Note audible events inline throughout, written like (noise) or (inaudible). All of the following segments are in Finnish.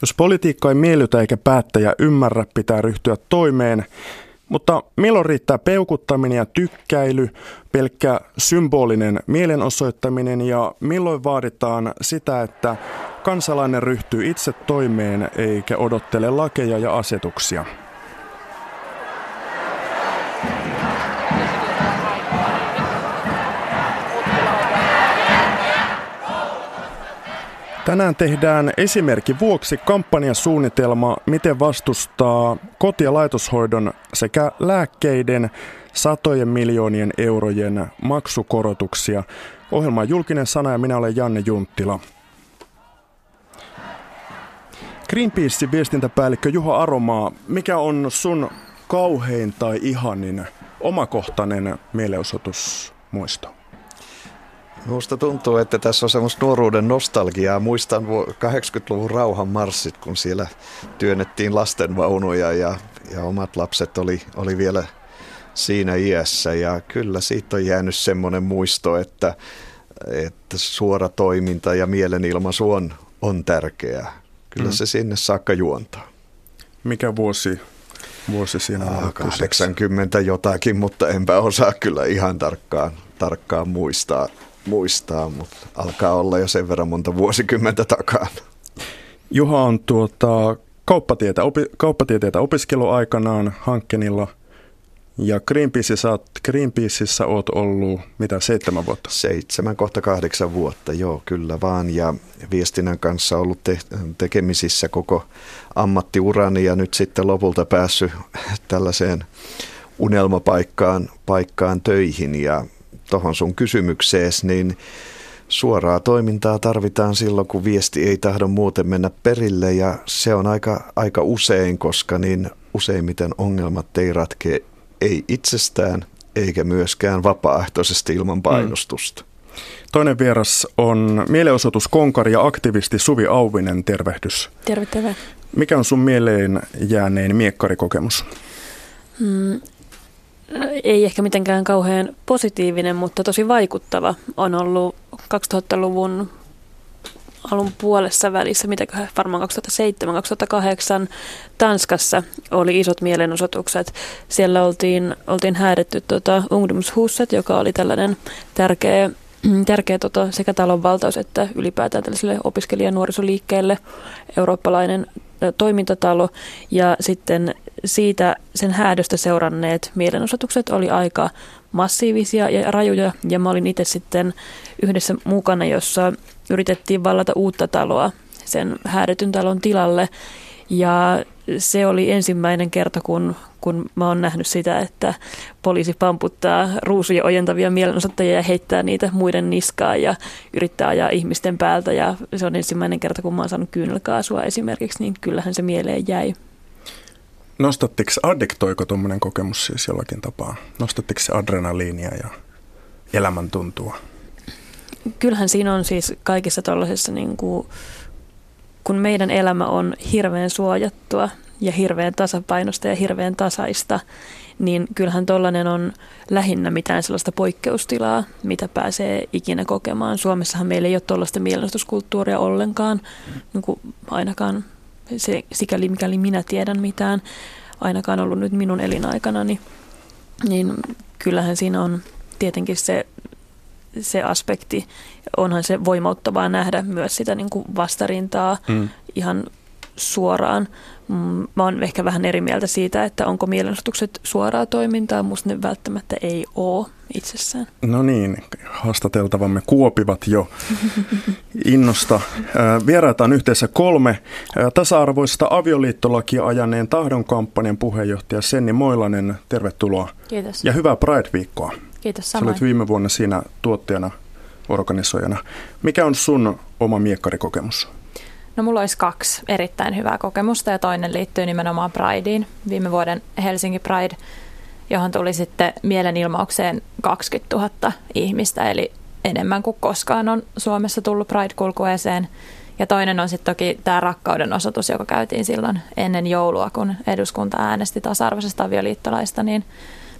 Jos politiikka ei miellytä eikä päättäjä ymmärrä, pitää ryhtyä toimeen. Mutta milloin riittää peukuttaminen ja tykkäily, pelkkä symbolinen mielenosoittaminen ja milloin vaaditaan sitä, että kansalainen ryhtyy itse toimeen eikä odottele lakeja ja asetuksia? Tänään tehdään esimerkki vuoksi kampanjasuunnitelma, miten vastustaa koti- ja laitoshoidon sekä lääkkeiden satojen miljoonien eurojen maksukorotuksia. Ohjelma on julkinen sana ja minä olen Janne Junttila. Greenpeacein viestintäpäällikkö Juha Aromaa, mikä on sun kauhein tai ihanin omakohtainen mielenosoitusmuisto? Minusta tuntuu, että tässä on semmoista nuoruuden nostalgiaa. Muistan 80-luvun rauhan marssit, kun siellä työnnettiin lastenvaunuja ja, ja omat lapset oli, oli vielä siinä iässä. Ja kyllä siitä on jäänyt semmoinen muisto, että, että suora toiminta ja mielenilmaisu on, on tärkeää. Kyllä mm. se sinne saakka juontaa. Mikä vuosi, vuosi siinä on? Ah, 80 jotakin, mutta enpä osaa kyllä ihan tarkkaan, tarkkaan muistaa muistaa, mutta alkaa olla jo sen verran monta vuosikymmentä takana. Juha on tuota, kauppatietä, opi, kauppatieteitä opiskeluaikanaan Hankkenilla ja Greenpeaceissa, Greenpeaceissa oot ollut mitä, seitsemän vuotta? Seitsemän, kohta kahdeksan vuotta, joo, kyllä vaan. Ja viestinnän kanssa ollut te- tekemisissä koko ammattiurani ja nyt sitten lopulta päässyt tällaiseen unelmapaikkaan paikkaan töihin ja tuohon sun kysymykseesi, niin suoraa toimintaa tarvitaan silloin, kun viesti ei tahdo muuten mennä perille ja se on aika, aika usein, koska niin useimmiten ongelmat ei ratkea ei itsestään eikä myöskään vapaaehtoisesti ilman painostusta. Mm. Toinen vieras on mielenosoituskonkari ja aktivisti Suvi Auvinen. Tervehdys. Terve, terve. Mikä on sun mieleen jäänein miekkarikokemus? Mm, ei ehkä mitenkään kauhean positiivinen, mutta tosi vaikuttava on ollut 2000-luvun alun puolessa välissä, mitä varmaan 2007-2008 Tanskassa oli isot mielenosoitukset. Siellä oltiin, oltiin häädetty tota Ungdomshuset, joka oli tällainen tärkeä, (clears throat) tärkeä tota, sekä talonvaltaus että ylipäätään tällaiselle opiskelijanuorisoliikkeelle eurooppalainen toimintatalo. Ja sitten siitä sen häädöstä seuranneet mielenosoitukset oli aika massiivisia ja rajuja. Ja mä olin itse sitten yhdessä mukana, jossa yritettiin vallata uutta taloa sen häädetyn talon tilalle. Ja se oli ensimmäinen kerta, kun, kun mä oon nähnyt sitä, että poliisi pamputtaa ruusuja ojentavia mielenosoittajia ja heittää niitä muiden niskaa ja yrittää ajaa ihmisten päältä. Ja se on ensimmäinen kerta, kun mä oon saanut kyynelkaasua esimerkiksi, niin kyllähän se mieleen jäi. Nostattiko, addiktoiko tuommoinen kokemus siis jollakin tapaa? Nostattiko se adrenaliinia ja elämäntuntua? Kyllähän siinä on siis kaikissa tuollaisissa, niin kuin, kun meidän elämä on hirveän suojattua ja hirveän tasapainosta ja hirveän tasaista, niin kyllähän tuollainen on lähinnä mitään sellaista poikkeustilaa, mitä pääsee ikinä kokemaan. Suomessahan meillä ei ole tuollaista mielenostuskulttuuria ollenkaan, niin kuin ainakaan se, sikäli mikäli minä tiedän mitään, ainakaan ollut nyt minun elinaikana, niin, niin kyllähän siinä on tietenkin se, se aspekti. Onhan se voimauttavaa nähdä myös sitä niin kuin vastarintaa mm. ihan suoraan. Mm, mä oon ehkä vähän eri mieltä siitä, että onko mielenosoitukset suoraa toimintaa. Musta ne välttämättä ei ole itsessään. No niin, haastateltavamme kuopivat jo innosta. Vieraita on yhteensä kolme. Tasa-arvoista avioliittolakia ajaneen tahdon kampanjan puheenjohtaja Senni Moilanen, tervetuloa. Kiitos. Ja hyvää Pride-viikkoa. Kiitos samoin. Sä olet viime vuonna siinä tuottajana, organisoijana. Mikä on sun oma miekkarikokemus? No mulla olisi kaksi erittäin hyvää kokemusta ja toinen liittyy nimenomaan Prideen. Viime vuoden Helsinki Pride, johon tuli sitten mielenilmaukseen 20 000 ihmistä, eli enemmän kuin koskaan on Suomessa tullut Pride-kulkueeseen. Ja toinen on sitten toki tämä rakkauden osoitus, joka käytiin silloin ennen joulua, kun eduskunta äänesti tasa-arvoisesta avioliittolaista, niin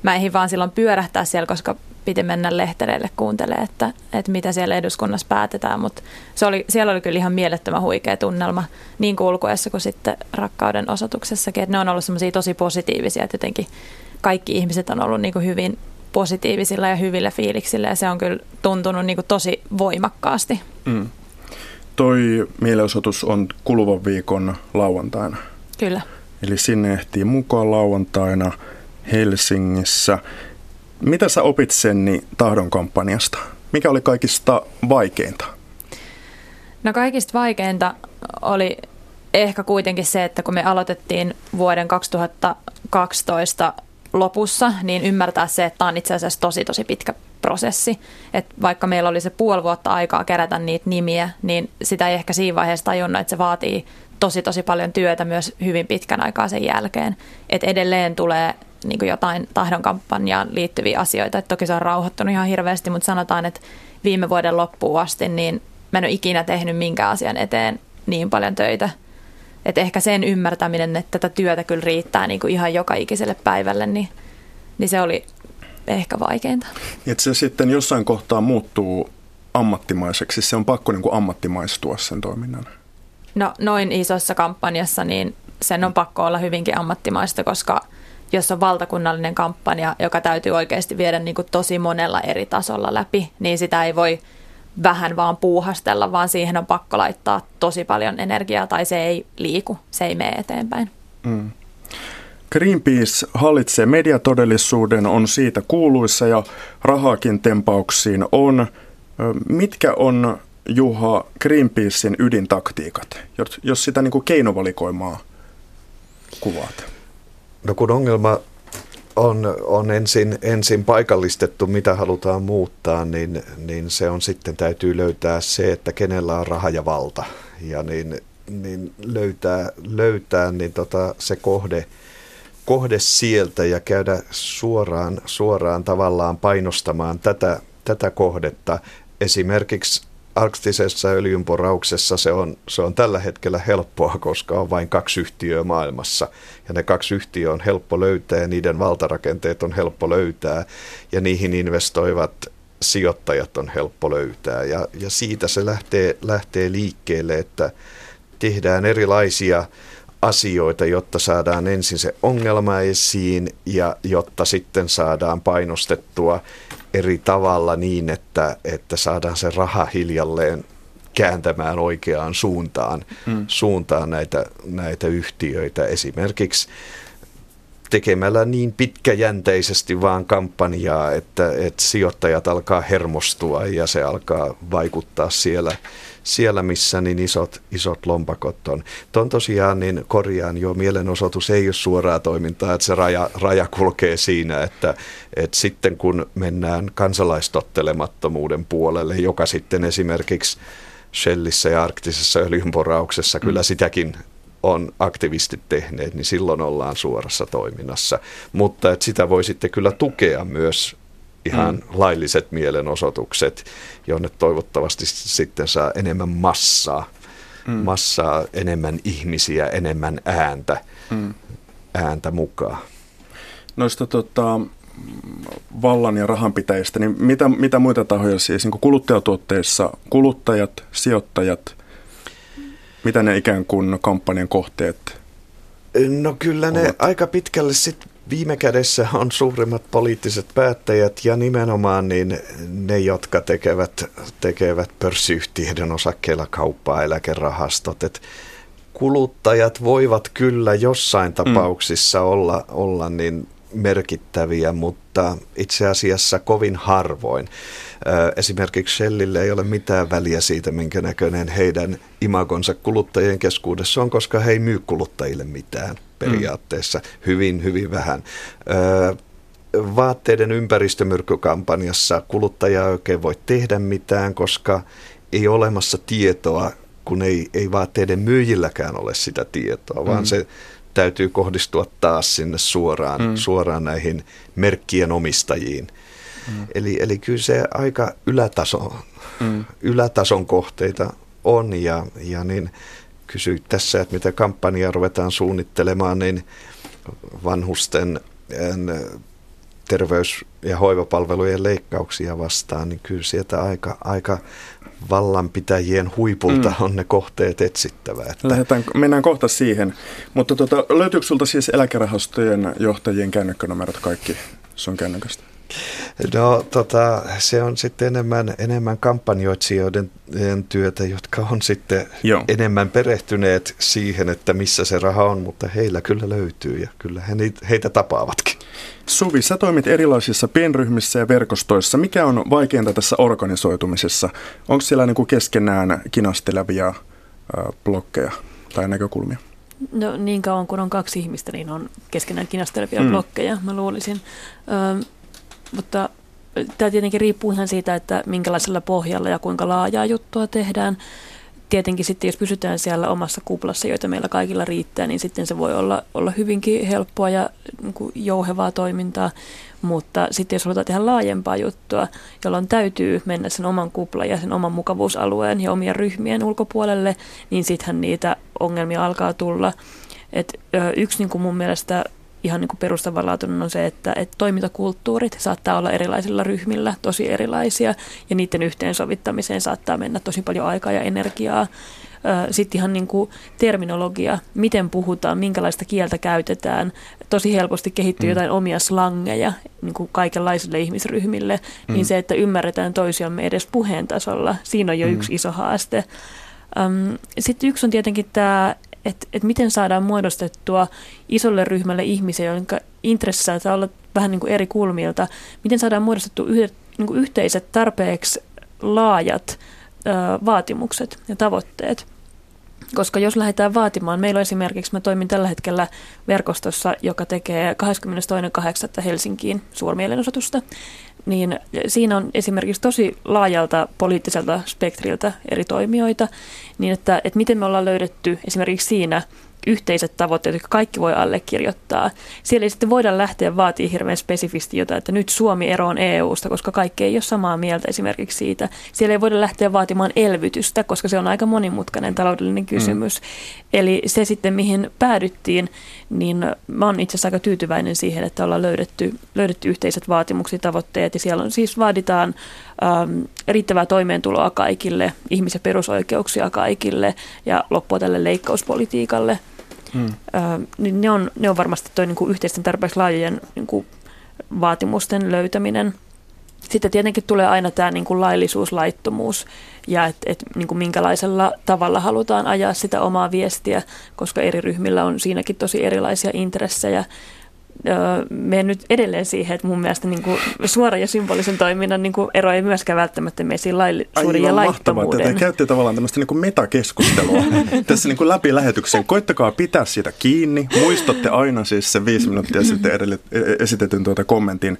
mä ehdin vaan silloin pyörähtää siellä, koska piti mennä lehtereille kuuntelemaan, että, että mitä siellä eduskunnassa päätetään, mutta se oli, siellä oli kyllä ihan mielettömän huikea tunnelma niin kulkuessa kuin sitten rakkauden osoituksessakin, että ne on ollut semmoisia tosi positiivisia, että jotenkin kaikki ihmiset on ollut niin kuin hyvin positiivisilla ja hyvillä fiiliksillä ja se on kyllä tuntunut niin kuin tosi voimakkaasti. Mm. Toi mielenosoitus on kuluvan viikon lauantaina. Kyllä. Eli sinne ehtii mukaan lauantaina Helsingissä. Mitä sä opit Senni tahdon kampanjasta? Mikä oli kaikista vaikeinta? No kaikista vaikeinta oli ehkä kuitenkin se, että kun me aloitettiin vuoden 2012 lopussa, niin ymmärtää se, että tämä on itse asiassa tosi tosi pitkä prosessi. Että vaikka meillä oli se puoli vuotta aikaa kerätä niitä nimiä, niin sitä ei ehkä siinä vaiheessa tajunnut, että se vaatii tosi tosi paljon työtä myös hyvin pitkän aikaa sen jälkeen. Että edelleen tulee niin jotain tahdon kampanjaan liittyviä asioita. Et toki se on rauhoittunut ihan hirveästi, mutta sanotaan, että viime vuoden loppuun asti niin mä en ole ikinä tehnyt minkään asian eteen niin paljon töitä. Et ehkä sen ymmärtäminen, että tätä työtä kyllä riittää niin kuin ihan joka ikiselle päivälle, niin, niin se oli ehkä vaikeinta. Että se sitten jossain kohtaa muuttuu ammattimaiseksi, se on pakko niin kuin ammattimaistua sen toiminnan. No noin isossa kampanjassa, niin sen on pakko olla hyvinkin ammattimaista, koska jos on valtakunnallinen kampanja, joka täytyy oikeasti viedä niin kuin tosi monella eri tasolla läpi, niin sitä ei voi vähän vaan puuhastella, vaan siihen on pakko laittaa tosi paljon energiaa tai se ei liiku, se ei mene eteenpäin. Mm. Greenpeace hallitsee mediatodellisuuden, on siitä kuuluissa ja rahaakin tempauksiin on. Mitkä on, Juha, Greenpeacein ydintaktiikat, jos sitä niin kuin keinovalikoimaa kuvaat? No kun ongelma on, on ensin, ensin paikallistettu, mitä halutaan muuttaa, niin, niin se on sitten täytyy löytää se, että kenellä on raha ja valta. Ja niin, niin löytää, löytää niin tota, se kohde, kohde sieltä ja käydä suoraan, suoraan tavallaan painostamaan tätä, tätä kohdetta. Esimerkiksi arktisessa öljynporauksessa se on, se on tällä hetkellä helppoa, koska on vain kaksi yhtiöä maailmassa. Ja ne kaksi yhtiöä on helppo löytää ja niiden valtarakenteet on helppo löytää ja niihin investoivat sijoittajat on helppo löytää. Ja, ja siitä se lähtee, lähtee liikkeelle, että tehdään erilaisia asioita, jotta saadaan ensin se ongelma esiin ja jotta sitten saadaan painostettua eri tavalla niin, että, että saadaan se raha hiljalleen kääntämään oikeaan suuntaan, mm. suuntaan näitä, näitä yhtiöitä. Esimerkiksi tekemällä niin pitkäjänteisesti vaan kampanjaa, että, että sijoittajat alkaa hermostua ja se alkaa vaikuttaa siellä – siellä, missä niin isot, isot lompakot on. Tuon tosiaan niin korjaan jo mielenosoitus ei ole suoraa toimintaa, että se raja, raja kulkee siinä, että, että sitten kun mennään kansalaistottelemattomuuden puolelle, joka sitten esimerkiksi Shellissä ja arktisessa öljynporauksessa, kyllä mm. sitäkin on aktivistit tehneet, niin silloin ollaan suorassa toiminnassa. Mutta että sitä voi sitten kyllä tukea myös ihan mm. lailliset mielenosoitukset, jonne toivottavasti sitten saa enemmän massaa, mm. massaa enemmän ihmisiä, enemmän ääntä, mm. ääntä mukaan. Noista tota, vallan ja rahanpitäjistä, niin mitä, mitä muita tahoja siis niin kuluttajatuotteissa, kuluttajat, sijoittajat, mitä ne ikään kuin kampanjan kohteet No kyllä ne ovat? aika pitkälle sitten viime kädessä on suurimmat poliittiset päättäjät ja nimenomaan niin ne, jotka tekevät, tekevät pörssiyhtiöiden osakkeilla kauppaa, eläkerahastot. Et kuluttajat voivat kyllä jossain mm. tapauksissa mm. olla, olla niin merkittäviä, mutta itse asiassa kovin harvoin. Esimerkiksi Shellille ei ole mitään väliä siitä, minkä näköinen heidän imagonsa kuluttajien keskuudessa on, koska he ei myy kuluttajille mitään periaatteessa. Mm. Hyvin, hyvin vähän. Vaatteiden ympäristömyrkkykampanjassa kuluttaja ei oikein voi tehdä mitään, koska ei ole olemassa tietoa, kun ei, ei vaatteiden myyjilläkään ole sitä tietoa, vaan mm. se täytyy kohdistua taas sinne suoraan, mm. suoraan näihin merkkien omistajiin. Mm. Eli, eli kyllä se aika ylätaso, mm. ylätason kohteita on ja, ja niin kysyit tässä, että mitä kampanjaa ruvetaan suunnittelemaan, niin vanhusten terveys- ja hoivapalvelujen leikkauksia vastaan, niin kyllä sieltä aika, aika vallanpitäjien huipulta mm. on ne kohteet etsittävä. Että... Lähdetään, mennään kohta siihen. Mutta tota, löytyykö sinulta siis eläkerahastojen johtajien kännykkänumerot kaikki sun kännykästä? No tota, se on sitten enemmän, enemmän kampanjoitsijoiden työtä, jotka on sitten Joo. enemmän perehtyneet siihen, että missä se raha on, mutta heillä kyllä löytyy ja kyllä he heitä tapaavatkin. Suvi, sä toimit erilaisissa pienryhmissä ja verkostoissa. Mikä on vaikeinta tässä organisoitumisessa? Onko siellä niin kuin keskenään kinastelevia blokkeja tai näkökulmia? No niin kauan kun on kaksi ihmistä, niin on keskenään kinastelevia mm. blokkeja, mä luulisin. Ö, mutta tämä tietenkin riippuu ihan siitä, että minkälaisella pohjalla ja kuinka laajaa juttua tehdään. Tietenkin sitten, jos pysytään siellä omassa kuplassa, joita meillä kaikilla riittää, niin sitten se voi olla, olla hyvinkin helppoa ja niin jouhevaa toimintaa. Mutta sitten jos halutaan tehdä laajempaa juttua, jolloin täytyy mennä sen oman kuplan ja sen oman mukavuusalueen ja omien ryhmien ulkopuolelle, niin sittenhän niitä ongelmia alkaa tulla. Et, yksi niin kuin mun mielestä ihan niin kuin perustavanlaatuinen on se, että, että toimintakulttuurit saattaa olla erilaisilla ryhmillä tosi erilaisia ja niiden yhteensovittamiseen saattaa mennä tosi paljon aikaa ja energiaa. Sitten ihan niin kuin terminologia, miten puhutaan, minkälaista kieltä käytetään. Tosi helposti kehittyy mm. jotain omia slangeja niin kuin kaikenlaisille ihmisryhmille, mm. niin se, että ymmärretään toisiamme edes puheen tasolla, siinä on jo mm. yksi iso haaste. Sitten yksi on tietenkin tämä että et miten saadaan muodostettua isolle ryhmälle ihmisiä, joiden intressissä saattaa olla vähän niin kuin eri kulmilta, miten saadaan muodostettua yhdet, niin kuin yhteiset tarpeeksi laajat ö, vaatimukset ja tavoitteet. Koska jos lähdetään vaatimaan, meillä on esimerkiksi, mä toimin tällä hetkellä verkostossa, joka tekee 22.8. Helsinkiin suurmielenosoitusta, niin siinä on esimerkiksi tosi laajalta poliittiselta spektriltä eri toimijoita, niin että, että miten me ollaan löydetty esimerkiksi siinä yhteiset tavoitteet, jotka kaikki voi allekirjoittaa. Siellä ei sitten voida lähteä vaatimaan hirveän spesifisti jotain, että nyt Suomi eroon EU-sta, koska kaikki ei ole samaa mieltä esimerkiksi siitä. Siellä ei voida lähteä vaatimaan elvytystä, koska se on aika monimutkainen taloudellinen kysymys. Mm. Eli se sitten, mihin päädyttiin, niin mä oon itse asiassa aika tyytyväinen siihen, että ollaan löydetty, löydetty yhteiset vaatimukset tavoitteet. Ja siellä on siis vaaditaan ähm, riittävää toimeentuloa kaikille, ihmis- ja perusoikeuksia kaikille ja loppua tälle leikkauspolitiikalle. Hmm. Äh, niin ne, on, ne on varmasti toi niin kuin yhteisten tarpeeksi laajojen niin kuin vaatimusten löytäminen. Sitten tietenkin tulee aina tämä niin kuin laillisuus, laittomuus ja että et, niin kuin minkälaisella tavalla halutaan ajaa sitä omaa viestiä, koska eri ryhmillä on siinäkin tosi erilaisia intressejä menen nyt edelleen siihen, että mun mielestä niin kuin suora ja symbolisen toiminnan niin kuin ero ei myöskään välttämättä mene siinä laillisuuden ja laittomuuden. Te käytte tavallaan tämmöistä niin kuin metakeskustelua (laughs) tässä niin kuin läpi lähetyksen. Koittakaa pitää siitä kiinni. Muistatte aina siis se viisi minuuttia sitten edelle, e- esitetyn tuota kommentin.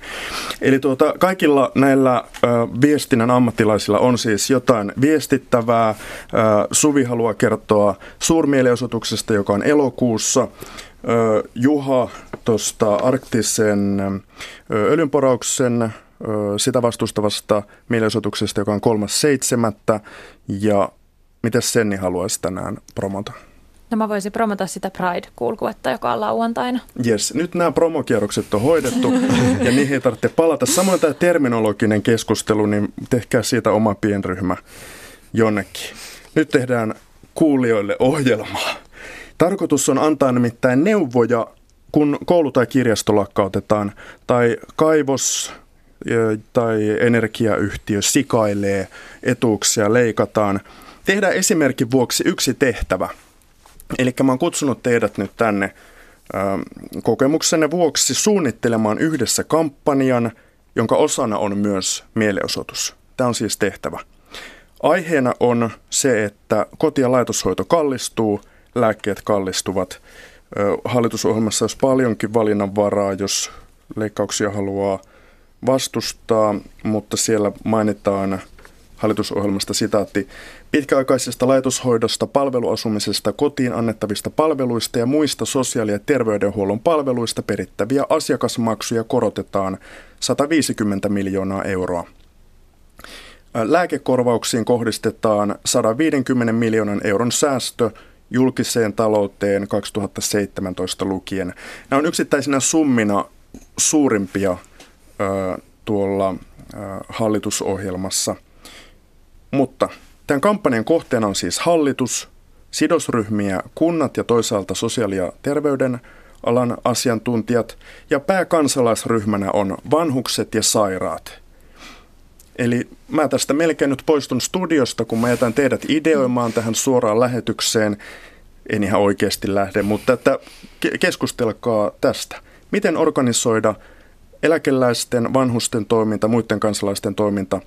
Eli tuota, kaikilla näillä ö, viestinnän ammattilaisilla on siis jotain viestittävää. Ö, Suvi haluaa kertoa suurmielenosoituksesta, joka on elokuussa. Juha tuosta arktisen öljynporauksen sitä vastustavasta mielenosoituksesta, joka on 3.7. Ja miten Senni haluaisi tänään promota? No mä voisin promota sitä Pride-kulkuetta, joka on lauantaina. Yes, nyt nämä promokierrokset on hoidettu (laughs) ja niihin ei tarvitse palata. Samoin tämä terminologinen keskustelu, niin tehkää siitä oma pienryhmä jonnekin. Nyt tehdään kuulijoille ohjelmaa. Tarkoitus on antaa nimittäin neuvoja, kun koulu tai kirjasto lakkautetaan, tai kaivos tai energiayhtiö sikailee, etuuksia leikataan. Tehdään esimerkin vuoksi yksi tehtävä. Eli mä oon kutsunut teidät nyt tänne kokemuksenne vuoksi suunnittelemaan yhdessä kampanjan, jonka osana on myös mielenosoitus. Tämä on siis tehtävä. Aiheena on se, että koti- ja laitoshoito kallistuu – lääkkeet kallistuvat. Hallitusohjelmassa olisi paljonkin valinnanvaraa, jos leikkauksia haluaa vastustaa, mutta siellä mainitaan hallitusohjelmasta sitaatti pitkäaikaisesta laitoshoidosta, palveluasumisesta, kotiin annettavista palveluista ja muista sosiaali- ja terveydenhuollon palveluista perittäviä asiakasmaksuja korotetaan 150 miljoonaa euroa. Lääkekorvauksiin kohdistetaan 150 miljoonan euron säästö julkiseen talouteen 2017 lukien. Nämä on yksittäisinä summina suurimpia tuolla hallitusohjelmassa. Mutta tämän kampanjan kohteena on siis hallitus, sidosryhmiä, kunnat ja toisaalta sosiaali- ja terveyden alan asiantuntijat ja pääkansalaisryhmänä on vanhukset ja sairaat. Eli mä tästä melkein nyt poistun studiosta, kun mä jätän teidät ideoimaan tähän suoraan lähetykseen. En ihan oikeasti lähde, mutta että keskustelkaa tästä. Miten organisoida eläkeläisten, vanhusten toiminta, muiden kansalaisten toiminta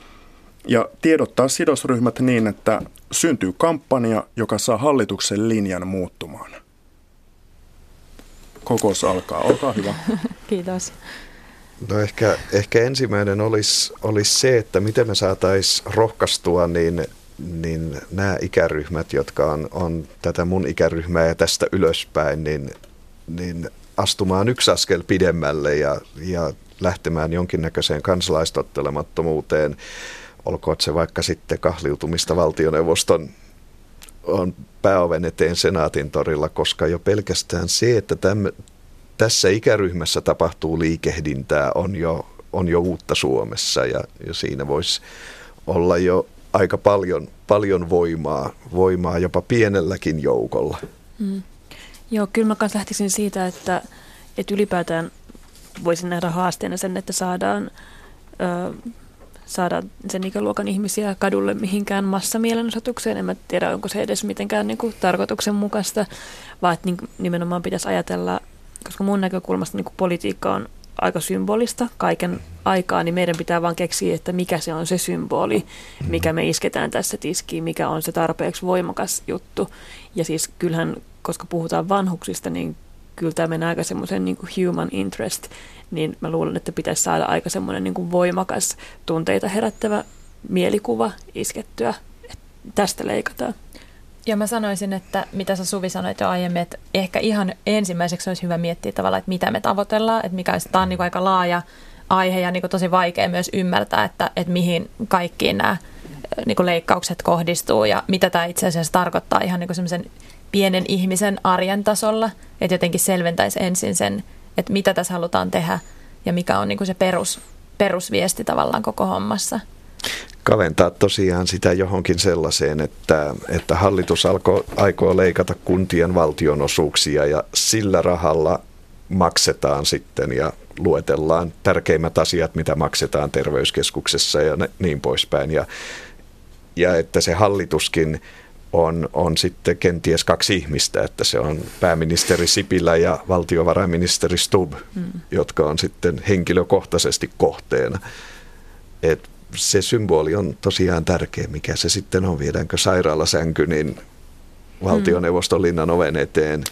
ja tiedottaa sidosryhmät niin, että syntyy kampanja, joka saa hallituksen linjan muuttumaan. Kokous alkaa. Olkaa hyvä. (laughs) Kiitos. No ehkä, ehkä ensimmäinen olisi, olisi se, että miten me saataisiin rohkaistua niin, niin nämä ikäryhmät, jotka on, on tätä mun ikäryhmää ja tästä ylöspäin, niin, niin astumaan yksi askel pidemmälle ja, ja lähtemään jonkinnäköiseen kansalaistottelemattomuuteen, olkoon se vaikka sitten kahliutumista valtioneuvoston on pääoven eteen senaatin torilla, koska jo pelkästään se, että tässä ikäryhmässä tapahtuu liikehdintää, on jo, on jo uutta Suomessa ja, ja siinä voisi olla jo aika paljon, paljon voimaa, voimaa jopa pienelläkin joukolla. Mm. Joo, kyllä mä kanssa lähtisin siitä, että, että ylipäätään voisin nähdä haasteena sen, että saadaan, ö, saadaan sen ikäluokan ihmisiä kadulle mihinkään massamielenosoitukseen. En mä tiedä, onko se edes mitenkään niin kuin, tarkoituksenmukaista, vaan että niin, nimenomaan pitäisi ajatella, koska mun näkökulmasta niin politiikka on aika symbolista kaiken aikaa, niin meidän pitää vaan keksiä, että mikä se on se symboli, mikä me isketään tässä tiskiin, mikä on se tarpeeksi voimakas juttu. Ja siis kyllähän, koska puhutaan vanhuksista, niin kyllä tämä menee aika semmoisen niin human interest, niin mä luulen, että pitäisi saada aika semmoinen niin voimakas tunteita herättävä mielikuva iskettyä. Että tästä leikataan. Ja mä sanoisin, että mitä sä Suvi sanoit jo aiemmin, että ehkä ihan ensimmäiseksi olisi hyvä miettiä tavallaan, että mitä me tavoitellaan, että mikä tämä on niin aika laaja aihe ja niin tosi vaikea myös ymmärtää, että, että mihin kaikkiin nämä niin leikkaukset kohdistuu ja mitä tämä itse asiassa tarkoittaa ihan niin semmoisen pienen ihmisen arjen tasolla, että jotenkin selventäisi ensin sen, että mitä tässä halutaan tehdä ja mikä on niin se perus, perusviesti tavallaan koko hommassa. Kaventaa tosiaan sitä johonkin sellaiseen, että, että hallitus alko, aikoo leikata kuntien valtionosuuksia ja sillä rahalla maksetaan sitten ja luetellaan tärkeimmät asiat, mitä maksetaan terveyskeskuksessa ja niin poispäin. Ja, ja että se hallituskin on, on sitten kenties kaksi ihmistä, että se on pääministeri Sipilä ja valtiovarainministeri Stubb, mm. jotka on sitten henkilökohtaisesti kohteena. Et se symboli on tosiaan tärkeä, mikä se sitten on, viedäänkö sairaalasänky niin valtioneuvoston linnan oven eteen –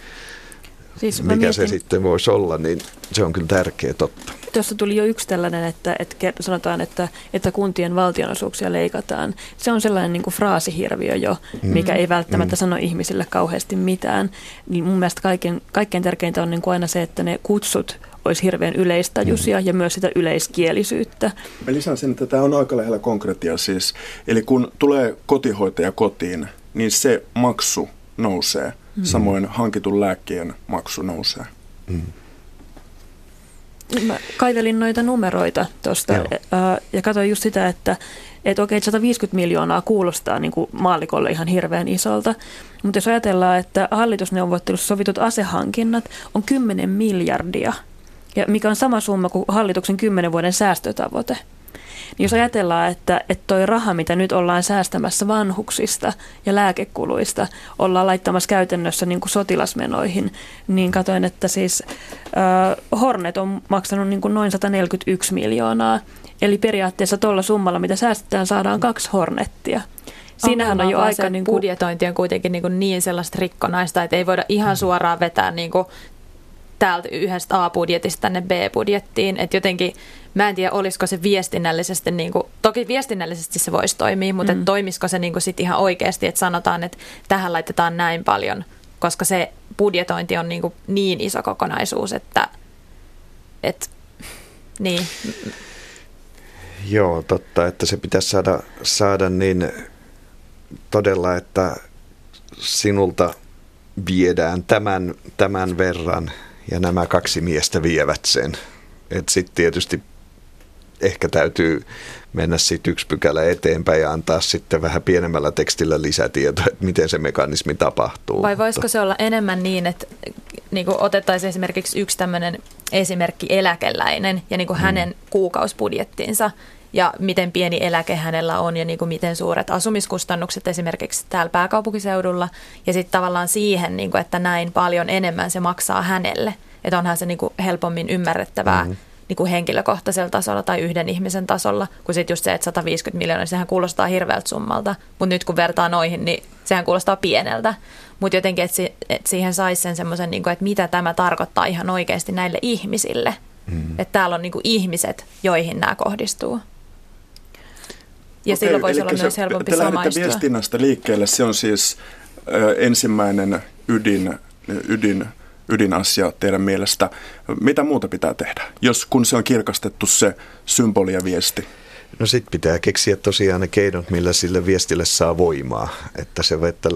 Siis mikä mietin, se sitten voisi olla, niin se on kyllä tärkeä totta. Tuossa tuli jo yksi tällainen, että, että sanotaan, että, että kuntien valtionosuuksia leikataan. Se on sellainen niin kuin fraasihirviö jo, mm. mikä ei välttämättä mm. sano ihmisille kauheasti mitään. Niin mun mielestä kaiken, kaikkein tärkeintä on niin kuin aina se, että ne kutsut olisi hirveän yleistajuisia mm. ja myös sitä yleiskielisyyttä. Mä lisään sen, että tämä on aika lähellä konkreettia siis. Eli kun tulee kotihoitaja kotiin, niin se maksu nousee. Mm. Samoin hankitun lääkkeen maksu nousee. Mm. Mä kaivelin noita numeroita tuosta ja katsoin just sitä, että että okei, 150 miljoonaa kuulostaa niin kuin maalikolle ihan hirveän isolta, mutta jos ajatellaan, että hallitusneuvottelussa sovitut asehankinnat on 10 miljardia, ja mikä on sama summa kuin hallituksen 10 vuoden säästötavoite – niin jos ajatellaan, että, että toi raha, mitä nyt ollaan säästämässä vanhuksista ja lääkekuluista, ollaan laittamassa käytännössä niin kuin sotilasmenoihin, niin katoin, että siis äh, Hornet on maksanut niin kuin noin 141 miljoonaa. Eli periaatteessa tuolla summalla, mitä säästetään, saadaan kaksi Hornettia. Siinähän on jo aika... Niin kuin... Budjetointi on kuitenkin niin, kuin niin sellaista rikkonaista, että ei voida ihan suoraan vetää niin kuin täältä yhdestä A-budjetista tänne B-budjettiin. Että jotenkin, mä en tiedä, olisiko se viestinnällisesti, niin kuin, toki viestinnällisesti se voisi toimia, mutta mm. toimisiko se niin kuin sit ihan oikeasti, että sanotaan, että tähän laitetaan näin paljon, koska se budjetointi on niin, kuin niin iso kokonaisuus, että, että niin. Joo, totta, että se pitäisi saada, saada niin todella, että sinulta viedään tämän, tämän verran ja nämä kaksi miestä vievät sen. Sitten tietysti ehkä täytyy mennä sitten yksi pykälä eteenpäin ja antaa sitten vähän pienemmällä tekstillä lisätietoa, että miten se mekanismi tapahtuu. Vai voisiko se olla enemmän niin, että niin kuin otettaisiin esimerkiksi yksi tämmöinen esimerkki eläkeläinen ja niin kuin hmm. hänen kuukausbudjettinsa ja miten pieni eläke hänellä on ja niin kuin miten suuret asumiskustannukset esimerkiksi täällä pääkaupunkiseudulla ja sitten tavallaan siihen, niin kuin, että näin paljon enemmän se maksaa hänelle. Että onhan se niin kuin helpommin ymmärrettävää mm-hmm niin kuin henkilökohtaisella tasolla tai yhden ihmisen tasolla, kun sitten just se, että 150 miljoonaa, niin sehän kuulostaa hirveältä summalta. Mutta nyt kun vertaa noihin, niin sehän kuulostaa pieneltä. Mutta jotenkin, että, si- että siihen saisi sen semmoisen, niin että mitä tämä tarkoittaa ihan oikeasti näille ihmisille. Mm. Että täällä on niin kuin ihmiset, joihin nämä kohdistuu. Ja Okei, silloin voisi olla se, myös helpompi te samaistua. viestinnästä liikkeelle. Se on siis ö, ensimmäinen ydin, ydin ydinasia teidän mielestä. Mitä muuta pitää tehdä, jos kun se on kirkastettu se symboli ja viesti? No sitten pitää keksiä tosiaan ne keinot, millä sille viestille saa voimaa. Että se, että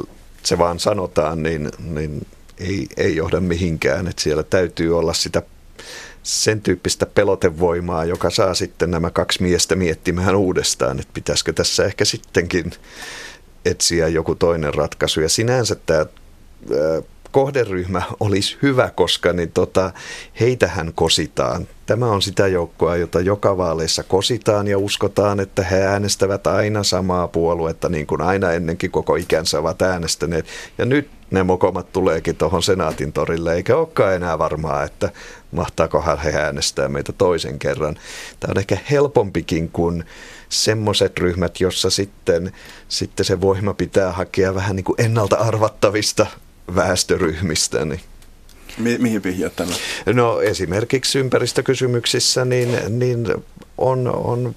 se vaan sanotaan, niin, niin ei, ei johda mihinkään. Että siellä täytyy olla sitä sen tyyppistä pelotevoimaa, joka saa sitten nämä kaksi miestä miettimään uudestaan, että pitäisikö tässä ehkä sittenkin etsiä joku toinen ratkaisu. Ja sinänsä tämä kohderyhmä olisi hyvä, koska niin tota, heitähän kositaan. Tämä on sitä joukkoa, jota joka vaaleissa kositaan ja uskotaan, että he äänestävät aina samaa puoluetta, niin kuin aina ennenkin koko ikänsä ovat äänestäneet. Ja nyt ne mokomat tuleekin tuohon senaatin torille, eikä olekaan enää varmaa, että mahtaakohan he äänestää meitä toisen kerran. Tämä on ehkä helpompikin kuin semmoiset ryhmät, jossa sitten, sitten se voima pitää hakea vähän niin kuin ennalta arvattavista väestöryhmistä. Niin. Mi- mihin vihjaat tällä? No esimerkiksi ympäristökysymyksissä niin, niin on, on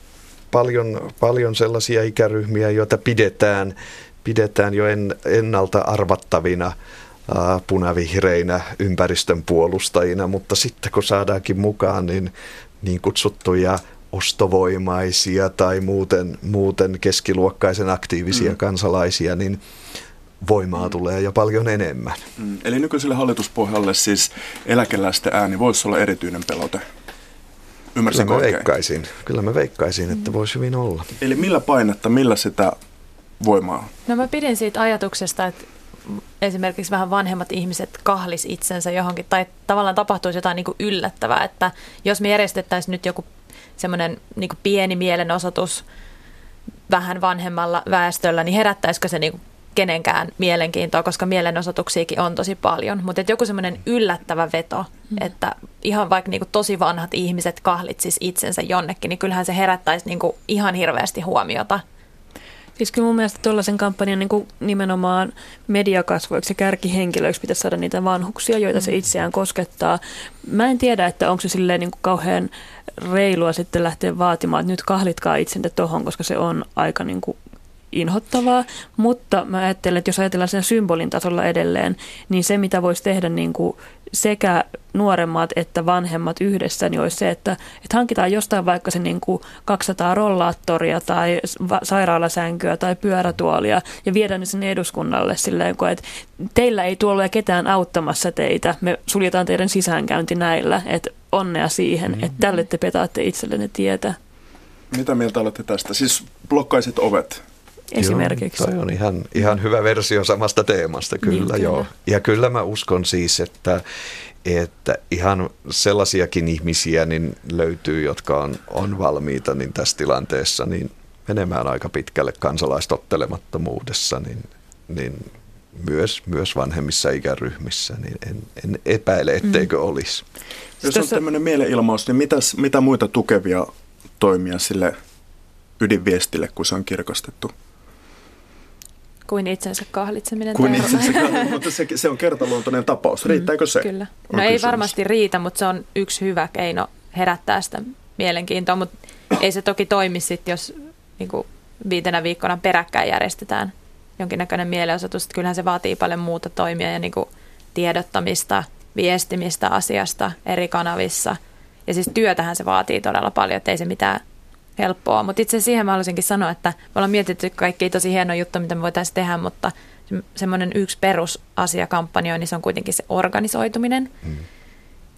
paljon, paljon sellaisia ikäryhmiä, joita pidetään, pidetään jo en, ennalta arvattavina punavihreinä ympäristön puolustajina, mutta sitten kun saadaankin mukaan niin, niin kutsuttuja ostovoimaisia tai muuten, muuten keskiluokkaisen aktiivisia mm. kansalaisia, niin voimaa tulee jo paljon enemmän. Mm. Eli nykyiselle hallituspohjalle siis eläkeläisten ääni voisi olla erityinen pelote? Ymmärsinkö kyllä mä veikkaisin, kyllä mä veikkaisin, että voisi hyvin olla. Eli millä painetta, millä sitä voimaa? No mä pidin siitä ajatuksesta, että esimerkiksi vähän vanhemmat ihmiset kahlis itsensä johonkin, tai tavallaan tapahtuisi jotain niin kuin yllättävää, että jos me järjestettäisiin nyt joku semmoinen niin pieni mielenosoitus vähän vanhemmalla väestöllä, niin herättäisikö se niin kuin kenenkään mielenkiintoa, koska mielenosoituksiakin on tosi paljon. Mutta joku semmoinen yllättävä veto, mm. että ihan vaikka niinku tosi vanhat ihmiset kahlitsis itsensä jonnekin, niin kyllähän se herättäisi niinku ihan hirveästi huomiota. Siis kyllä mun mielestä tuollaisen kampanjan niin nimenomaan mediakasvoiksi ja kärkihenkilöiksi pitäisi saada niitä vanhuksia, joita mm. se itseään koskettaa. Mä en tiedä, että onko se silleen niin kuin kauhean reilua sitten lähteä vaatimaan, että nyt kahlitkaa itsenne tohon, koska se on aika niin kuin inhottavaa, mutta mä ajattelen, että jos ajatellaan sen symbolin tasolla edelleen, niin se mitä voisi tehdä niin kuin sekä nuoremmat että vanhemmat yhdessä, niin olisi se, että, että hankitaan jostain vaikka se niin kuin 200 rollaattoria tai sairaalasänkyä tai pyörätuolia ja viedään ne sinne eduskunnalle silleen, että teillä ei tuolla ole ketään auttamassa teitä, me suljetaan teidän sisäänkäynti näillä, että onnea siihen, mm-hmm. että tälle te petaatte itsellenne tietä. Mitä mieltä olette tästä? Siis blokkaiset ovet, esimerkiksi. Joo, toi on ihan, ihan hyvä versio samasta teemasta, kyllä niin, joo. Kyllä. Ja kyllä mä uskon siis, että, että ihan sellaisiakin ihmisiä niin löytyy, jotka on, on valmiita niin tässä tilanteessa niin menemään aika pitkälle kansalaistottelemattomuudessa, niin, niin myös, myös vanhemmissa ikäryhmissä, niin en, en epäile, etteikö mm. olisi. Jos on tämmöinen mielenilmaus, niin mitäs, mitä muita tukevia toimia sille ydinviestille, kun se on kirkastettu? Kuin itsensä kahlitseminen. Kuin itsensä (laughs) kahlitseminen, mutta se, se on kertaluontoinen tapaus. Mm, Riittääkö se? Kyllä. No ei varmasti riitä, mutta se on yksi hyvä keino herättää sitä mielenkiintoa, mutta ei se toki toimi sitten, jos niin kuin viitenä viikkona peräkkäin järjestetään jonkinnäköinen mielenosoitus. Kyllähän se vaatii paljon muuta toimia ja niin kuin tiedottamista, viestimistä asiasta eri kanavissa. Ja siis työtähän se vaatii todella paljon, että ei se mitään helppoa. Mutta itse siihen mä haluaisinkin sanoa, että me ollaan mietitty kaikki tosi hieno juttu, mitä me voitaisiin tehdä, mutta semmoinen yksi perusasia kampanjoin, niin se on kuitenkin se organisoituminen. Mm.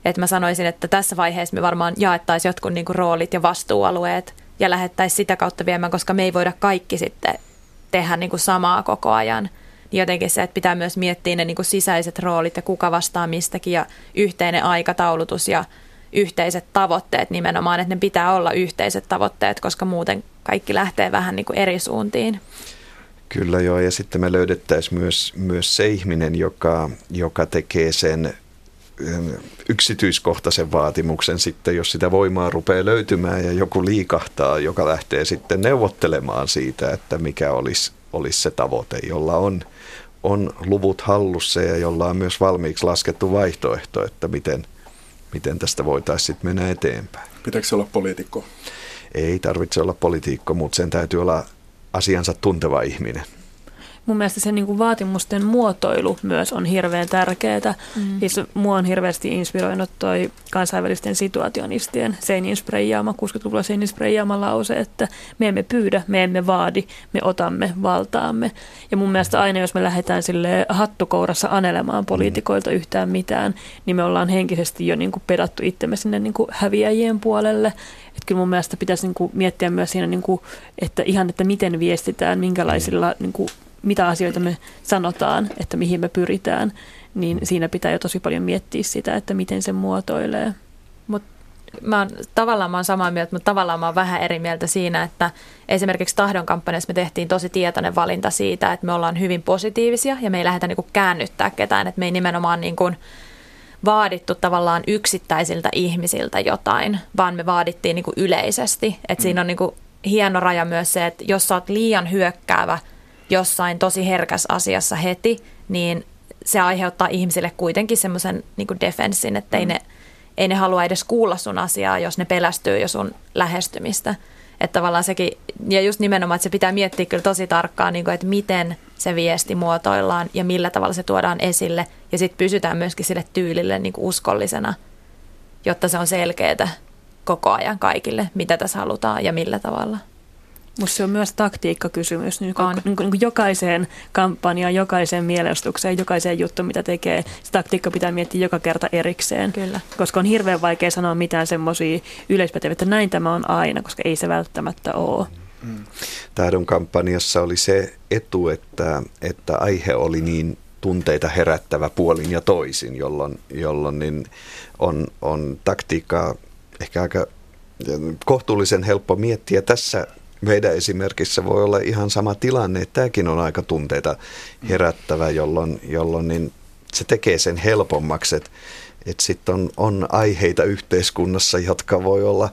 että mä sanoisin, että tässä vaiheessa me varmaan jaettaisiin jotkut niin kuin roolit ja vastuualueet ja lähettäisiin sitä kautta viemään, koska me ei voida kaikki sitten tehdä niin kuin samaa koko ajan. Niin jotenkin se, että pitää myös miettiä ne niin kuin sisäiset roolit ja kuka vastaa mistäkin ja yhteinen aikataulutus ja yhteiset tavoitteet nimenomaan, että ne pitää olla yhteiset tavoitteet, koska muuten kaikki lähtee vähän niin kuin eri suuntiin. Kyllä joo, ja sitten me löydettäisiin myös, myös se ihminen, joka, joka tekee sen yksityiskohtaisen vaatimuksen sitten, jos sitä voimaa rupeaa löytymään ja joku liikahtaa, joka lähtee sitten neuvottelemaan siitä, että mikä olisi, olisi se tavoite, jolla on, on luvut hallussa ja jolla on myös valmiiksi laskettu vaihtoehto, että miten, miten tästä voitaisiin sitten mennä eteenpäin. Pitääkö olla poliitikko? Ei tarvitse olla poliitikko, mutta sen täytyy olla asiansa tunteva ihminen mun mielestä se niin kuin vaatimusten muotoilu myös on hirveän tärkeää. Mm. Siis mua on hirveästi inspiroinut toi kansainvälisten situationistien seinin spreijaama, 60-luvulla seinin spreijaama lause, että me emme pyydä, me emme vaadi, me otamme valtaamme. Ja mun mielestä aina, jos me lähdetään sille hattukourassa anelemaan poliitikoilta yhtään mitään, niin me ollaan henkisesti jo niin kuin pedattu itsemme sinne niin kuin häviäjien puolelle. Että kyllä mun mielestä pitäisi niin kuin miettiä myös siinä, niin kuin, että ihan, että miten viestitään, minkälaisilla niin kuin mitä asioita me sanotaan, että mihin me pyritään, niin siinä pitää jo tosi paljon miettiä sitä, että miten se muotoilee. Mut mä oon, tavallaan mä oon samaa mieltä, mutta tavallaan mä oon vähän eri mieltä siinä, että esimerkiksi tahdon kampanjassa me tehtiin tosi tietoinen valinta siitä, että me ollaan hyvin positiivisia ja me ei lähdetä niinku käännyttää ketään, että me ei nimenomaan niinku vaadittu tavallaan yksittäisiltä ihmisiltä jotain, vaan me vaadittiin niinku yleisesti. Että mm. siinä on niinku hieno raja myös se, että jos sä oot liian hyökkäävä – jossain tosi herkäs asiassa heti, niin se aiheuttaa ihmisille kuitenkin semmoisen niin defenssin, että ei, mm. ne, ei ne halua edes kuulla sun asiaa, jos ne pelästyy jo sun lähestymistä. Että tavallaan sekin, ja just nimenomaan, että se pitää miettiä kyllä tosi tarkkaan, niin kuin, että miten se viesti muotoillaan ja millä tavalla se tuodaan esille. Ja sitten pysytään myöskin sille tyylille niin kuin uskollisena, jotta se on selkeää koko ajan kaikille, mitä tässä halutaan ja millä tavalla. Mutta se on myös taktiikkakysymys. Niin on. Niin, niin jokaiseen kampanjaan, jokaiseen mielestukseen, jokaiseen juttuun, mitä tekee, se taktiikka pitää miettiä joka kerta erikseen. Kyllä. Koska on hirveän vaikea sanoa mitään semmoisia yleispäteviä, että näin tämä on aina, koska ei se välttämättä ole. Mm. Tahdon kampanjassa oli se etu, että, että aihe oli niin tunteita herättävä puolin ja toisin, jolloin, jolloin niin on, on taktiikkaa ehkä aika kohtuullisen helppo miettiä tässä meidän esimerkissä voi olla ihan sama tilanne, että tämäkin on aika tunteita herättävä, jolloin, jolloin niin se tekee sen helpommaksi, että, että sitten on, on aiheita yhteiskunnassa, jotka voi olla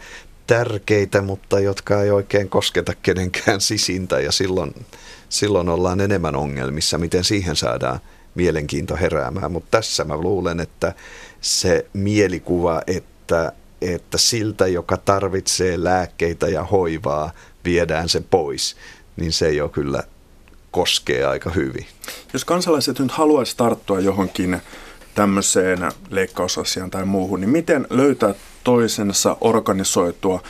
tärkeitä, mutta jotka ei oikein kosketa kenenkään sisintä ja silloin, silloin ollaan enemmän ongelmissa, miten siihen saadaan mielenkiinto heräämään. Mutta tässä mä luulen, että se mielikuva, että, että siltä, joka tarvitsee lääkkeitä ja hoivaa, viedään se pois, niin se jo kyllä koskee aika hyvin. Jos kansalaiset nyt haluaisi tarttua johonkin tämmöiseen leikkausasiaan tai muuhun, niin miten löytää toisensa organisoitua?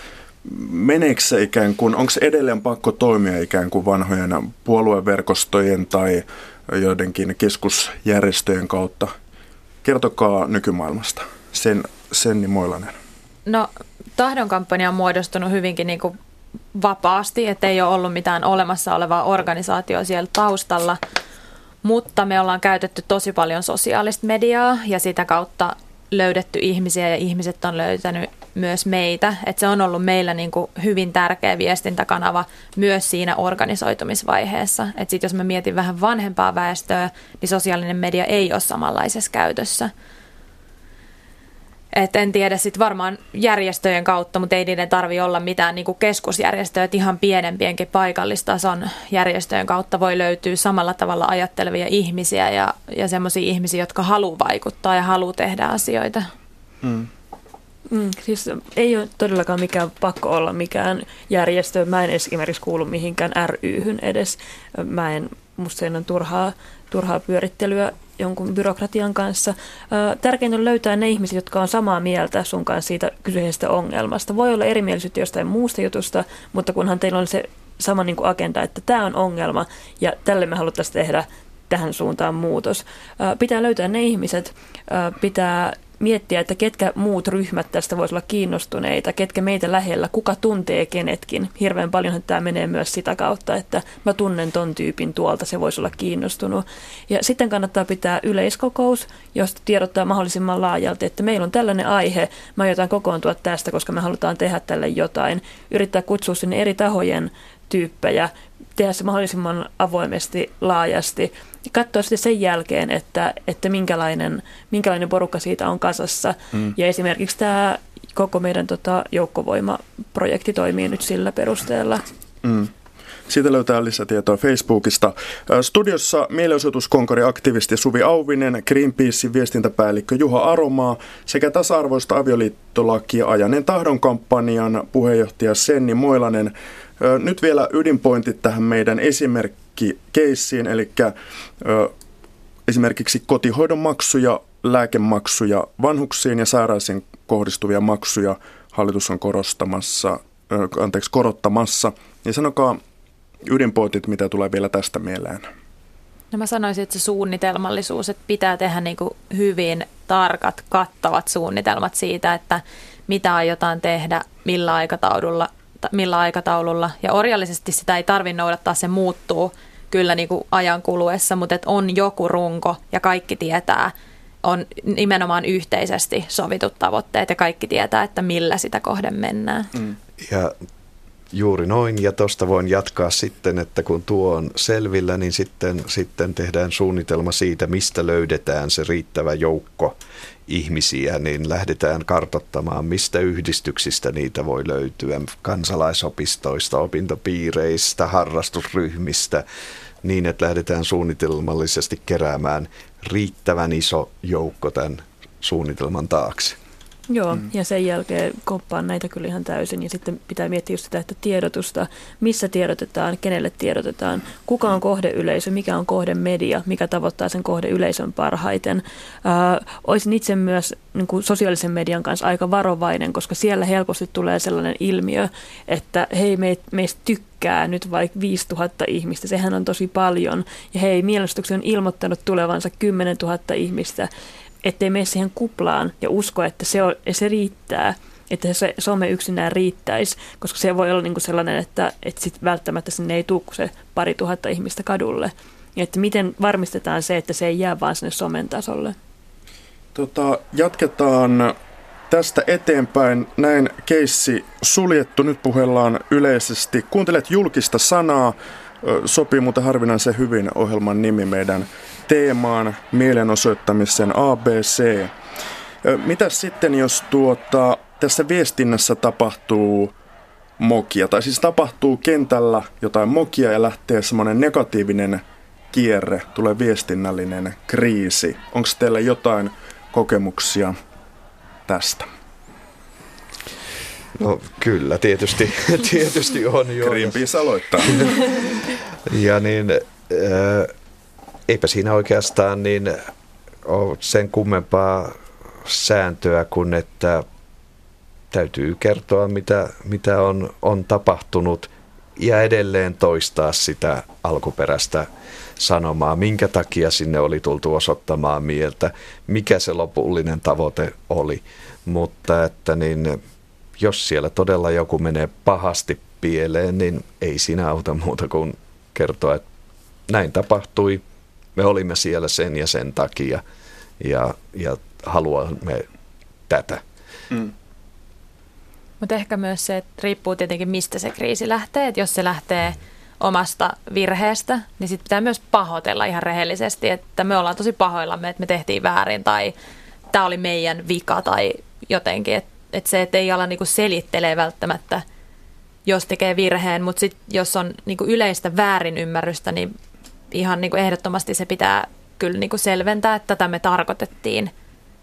Meneekö se ikään kuin, onko edelleen pakko toimia ikään kuin vanhojen puolueverkostojen tai joidenkin keskusjärjestöjen kautta? Kertokaa nykymaailmasta. Sen, Senni Moilanen. No tahdon kampanja on muodostunut hyvinkin niin kuin vapaasti, että ei ole ollut mitään olemassa olevaa organisaatioa siellä taustalla. Mutta me ollaan käytetty tosi paljon sosiaalista mediaa ja sitä kautta löydetty ihmisiä ja ihmiset on löytänyt myös meitä. Että se on ollut meillä niin kuin hyvin tärkeä viestintäkanava myös siinä organisoitumisvaiheessa. Että sitten jos mä mietin vähän vanhempaa väestöä, niin sosiaalinen media ei ole samanlaisessa käytössä. Et en tiedä sitten varmaan järjestöjen kautta, mutta ei niiden tarvi olla mitään niin kuin keskusjärjestöjä, että ihan pienempienkin paikallistason järjestöjen kautta voi löytyä samalla tavalla ajattelevia ihmisiä ja, ja semmoisia ihmisiä, jotka haluaa vaikuttaa ja haluaa tehdä asioita. Mm. Mm, siis ei ole todellakaan mikään pakko olla mikään järjestö. Mä en esimerkiksi kuulu mihinkään ryhyn edes. Mä en, musta on turhaa, turhaa pyörittelyä jonkun byrokratian kanssa. Tärkeintä on löytää ne ihmiset, jotka on samaa mieltä sun kanssa siitä kyseisestä ongelmasta. Voi olla erimielisyyttä jostain muusta jutusta, mutta kunhan teillä on se sama niin kuin agenda, että tämä on ongelma ja tälle me haluttaisiin tehdä tähän suuntaan muutos. Pitää löytää ne ihmiset, pitää miettiä, että ketkä muut ryhmät tästä voisi olla kiinnostuneita, ketkä meitä lähellä, kuka tuntee kenetkin. Hirveän paljon tämä menee myös sitä kautta, että mä tunnen ton tyypin tuolta, se voisi olla kiinnostunut. Ja sitten kannattaa pitää yleiskokous, josta tiedottaa mahdollisimman laajalti, että meillä on tällainen aihe, mä aiotaan kokoontua tästä, koska me halutaan tehdä tälle jotain. Yrittää kutsua sinne eri tahojen tyyppejä, tehdä se mahdollisimman avoimesti, laajasti ja katsoa sitten sen jälkeen, että, että minkälainen, minkälainen porukka siitä on kasassa. Mm. Ja esimerkiksi tämä koko meidän tota, joukkovoimaprojekti toimii nyt sillä perusteella. Mm. Siitä löytää lisätietoa Facebookista. Studiossa mielenosoituskonkari aktivisti Suvi Auvinen, Greenpeacein viestintäpäällikkö Juha Aromaa sekä tasa-arvoista avioliittolakia ajaneen tahdon kampanjan puheenjohtaja Senni Moilanen. Nyt vielä ydinpointit tähän meidän esimerkkikeissiin, eli esimerkiksi kotihoidon maksuja, lääkemaksuja, vanhuksiin ja sairaisiin kohdistuvia maksuja hallitus on korostamassa, anteeksi, korottamassa. Ja sanokaa ydinpointit, mitä tulee vielä tästä mieleen. No mä sanoisin, että se suunnitelmallisuus, että pitää tehdä niin kuin hyvin tarkat, kattavat suunnitelmat siitä, että mitä aiotaan tehdä, millä aikataululla millä aikataululla. Ja orjallisesti sitä ei tarvitse noudattaa, se muuttuu kyllä niin kuin ajan kuluessa, mutta että on joku runko ja kaikki tietää, on nimenomaan yhteisesti sovitut tavoitteet ja kaikki tietää, että millä sitä kohden mennään. Mm. Ja juuri noin, ja tuosta voin jatkaa sitten, että kun tuo on selvillä, niin sitten, sitten tehdään suunnitelma siitä, mistä löydetään se riittävä joukko ihmisiä, niin lähdetään kartottamaan, mistä yhdistyksistä niitä voi löytyä, kansalaisopistoista, opintopiireistä, harrastusryhmistä, niin että lähdetään suunnitelmallisesti keräämään riittävän iso joukko tämän suunnitelman taakse. Joo, mm. ja sen jälkeen komppaan näitä kyllä ihan täysin. Ja sitten pitää miettiä just sitä, että tiedotusta, missä tiedotetaan, kenelle tiedotetaan, kuka on kohdeyleisö, mikä on kohdemedia, mikä tavoittaa sen kohdeyleisön parhaiten. Äh, olisin itse myös niin kuin sosiaalisen median kanssa aika varovainen, koska siellä helposti tulee sellainen ilmiö, että hei, me, meistä tykkää nyt vaikka 5000 ihmistä, sehän on tosi paljon. Ja hei, mielestuksen on ilmoittanut tulevansa 10 000 ihmistä ettei mene siihen kuplaan ja usko, että se, on, se riittää, että se some yksinään riittäisi, koska se voi olla niin kuin sellainen, että, että sit välttämättä sinne ei tule se pari tuhatta ihmistä kadulle. Ja että miten varmistetaan se, että se ei jää vaan sinne somen tasolle. Tota, jatketaan tästä eteenpäin. Näin keissi suljettu. Nyt puhellaan yleisesti. Kuuntelet julkista sanaa. Sopii muuten harvinaisen hyvin ohjelman nimi meidän teemaan mielenosoittamisen ABC. Mitä sitten, jos tuota, tässä viestinnässä tapahtuu mokia, tai siis tapahtuu kentällä jotain mokia ja lähtee semmoinen negatiivinen kierre, tulee viestinnällinen kriisi. Onko teillä jotain kokemuksia tästä? No kyllä, tietysti, (laughs) tietysti on jo. Greenpeace aloittaa. (laughs) ja niin, äh, eipä siinä oikeastaan niin ole sen kummempaa sääntöä kuin, että täytyy kertoa, mitä, mitä on, on tapahtunut ja edelleen toistaa sitä alkuperäistä sanomaa, minkä takia sinne oli tultu osoittamaan mieltä, mikä se lopullinen tavoite oli. Mutta että niin, jos siellä todella joku menee pahasti pieleen, niin ei siinä auta muuta kuin kertoa, että näin tapahtui, me olimme siellä sen ja sen takia ja, ja haluamme tätä. Mm. Mutta ehkä myös se, että riippuu tietenkin mistä se kriisi lähtee. Että jos se lähtee omasta virheestä, niin sitten pitää myös pahoitella ihan rehellisesti, että me ollaan tosi pahoillamme, että me tehtiin väärin tai tämä oli meidän vika tai jotenkin. Että et se, että ei ala niinku selittelee välttämättä, jos tekee virheen, mutta sitten jos on niinku yleistä väärinymmärrystä, niin ihan niin ehdottomasti se pitää kyllä niin selventää, että tätä me tarkoitettiin.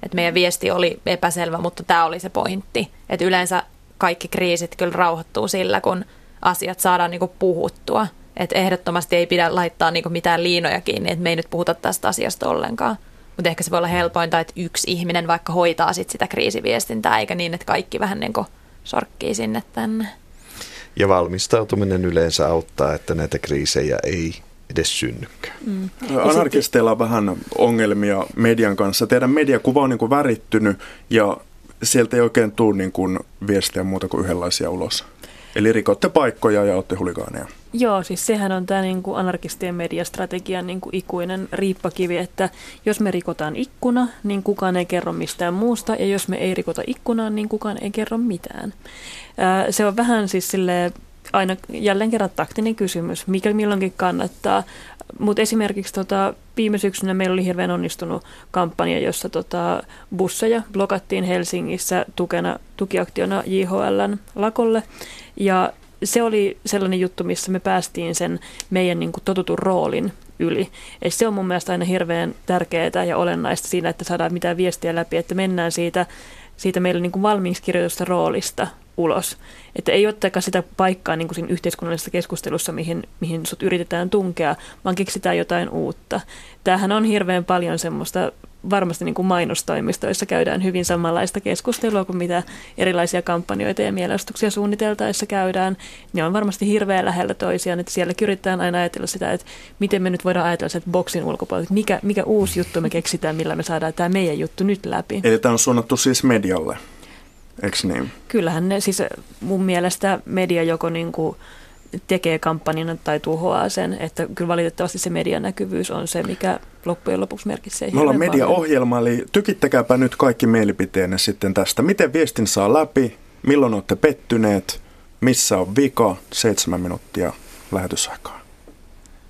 Että meidän viesti oli epäselvä, mutta tämä oli se pointti. Että yleensä kaikki kriisit kyllä rauhoittuu sillä, kun asiat saadaan niin puhuttua. Että ehdottomasti ei pidä laittaa niin mitään liinoja kiinni, että me ei nyt puhuta tästä asiasta ollenkaan. Mutta ehkä se voi olla helpointa, että yksi ihminen vaikka hoitaa sit sitä kriisiviestintää, eikä niin, että kaikki vähän niin kuin sorkkii sinne tänne. Ja valmistautuminen yleensä auttaa, että näitä kriisejä ei edes synnykään. Mm. Anarkisteilla on vähän ongelmia median kanssa. Teidän mediakuva on niin kuin värittynyt ja sieltä ei oikein tule niin kuin viestiä muuta kuin yhdenlaisia ulos. Eli rikotte paikkoja ja olette huligaaneja. Joo, siis sehän on tämä niin kuin anarkistien mediastrategian niin kuin ikuinen riippakivi, että jos me rikotaan ikkuna, niin kukaan ei kerro mistään muusta, ja jos me ei rikota ikkunaa, niin kukaan ei kerro mitään. Se on vähän siis sille aina jälleen kerran taktinen kysymys, mikä milloinkin kannattaa. Mutta esimerkiksi tota, viime syksynä meillä oli hirveän onnistunut kampanja, jossa tota, busseja blokattiin Helsingissä tukena, tukiaktiona JHLn lakolle. Ja se oli sellainen juttu, missä me päästiin sen meidän niin kuin, totutun roolin yli. Ja se on mun mielestä aina hirveän tärkeää ja olennaista siinä, että saadaan mitään viestiä läpi, että mennään siitä, siitä meille niin kuin valmiiksi kirjoitusta roolista ulos. Että ei ottakaan sitä paikkaa niin kuin siinä yhteiskunnallisessa keskustelussa, mihin, mihin sut yritetään tunkea, vaan keksitään jotain uutta. Tämähän on hirveän paljon semmoista varmasti niin kuin mainostoimistoissa käydään hyvin samanlaista keskustelua kuin mitä erilaisia kampanjoita ja mielestuksia suunniteltaessa käydään. Ne on varmasti hirveän lähellä toisiaan, että siellä yritetään aina ajatella sitä, että miten me nyt voidaan ajatella sitä boksin ulkopuolella, että mikä, mikä uusi juttu me keksitään, millä me saadaan tämä meidän juttu nyt läpi. Eli tämä on suunnattu siis medialle, eikö niin? Kyllähän ne, siis mun mielestä media joko niin kuin tekee kampanjan tai tuhoaa sen, että kyllä valitettavasti se medianäkyvyys on se, mikä loppujen lopuksi merkitsee. Me ollaan mediaohjelma, eli tykittäkääpä nyt kaikki mielipiteenne sitten tästä. Miten viestin saa läpi, milloin olette pettyneet, missä on vika, seitsemän minuuttia lähetysaikaa.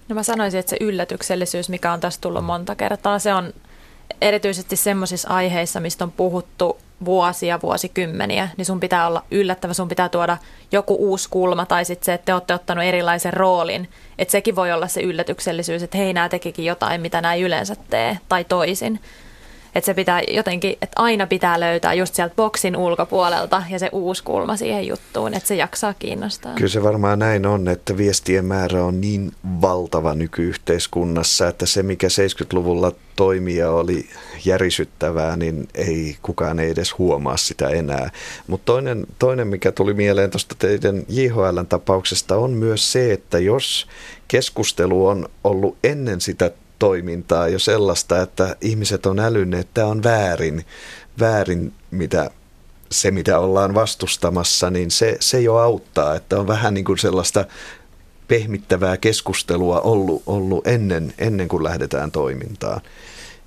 No mä sanoisin, että se yllätyksellisyys, mikä on tässä tullut monta kertaa, se on erityisesti semmoisissa aiheissa, mistä on puhuttu vuosia, vuosikymmeniä, niin sun pitää olla yllättävä, sun pitää tuoda joku uusi kulma tai sitten se, että te olette ottanut erilaisen roolin. Että sekin voi olla se yllätyksellisyys, että hei, nämä tekikin jotain, mitä nämä yleensä tee tai toisin. Että se pitää jotenkin, että aina pitää löytää just sieltä boksin ulkopuolelta ja se uusi kulma siihen juttuun, että se jaksaa kiinnostaa. Kyllä se varmaan näin on, että viestien määrä on niin valtava nykyyhteiskunnassa, että se mikä 70-luvulla toimia oli järisyttävää, niin ei kukaan ei edes huomaa sitä enää. Mutta toinen, toinen, mikä tuli mieleen tuosta teidän JHLn tapauksesta, on myös se, että jos keskustelu on ollut ennen sitä toimintaa jo sellaista, että ihmiset on älynneet, että tämä on väärin, väärin mitä se, mitä ollaan vastustamassa, niin se, se jo auttaa, että on vähän niin kuin sellaista pehmittävää keskustelua ollut, ollut ennen, ennen kuin lähdetään toimintaan.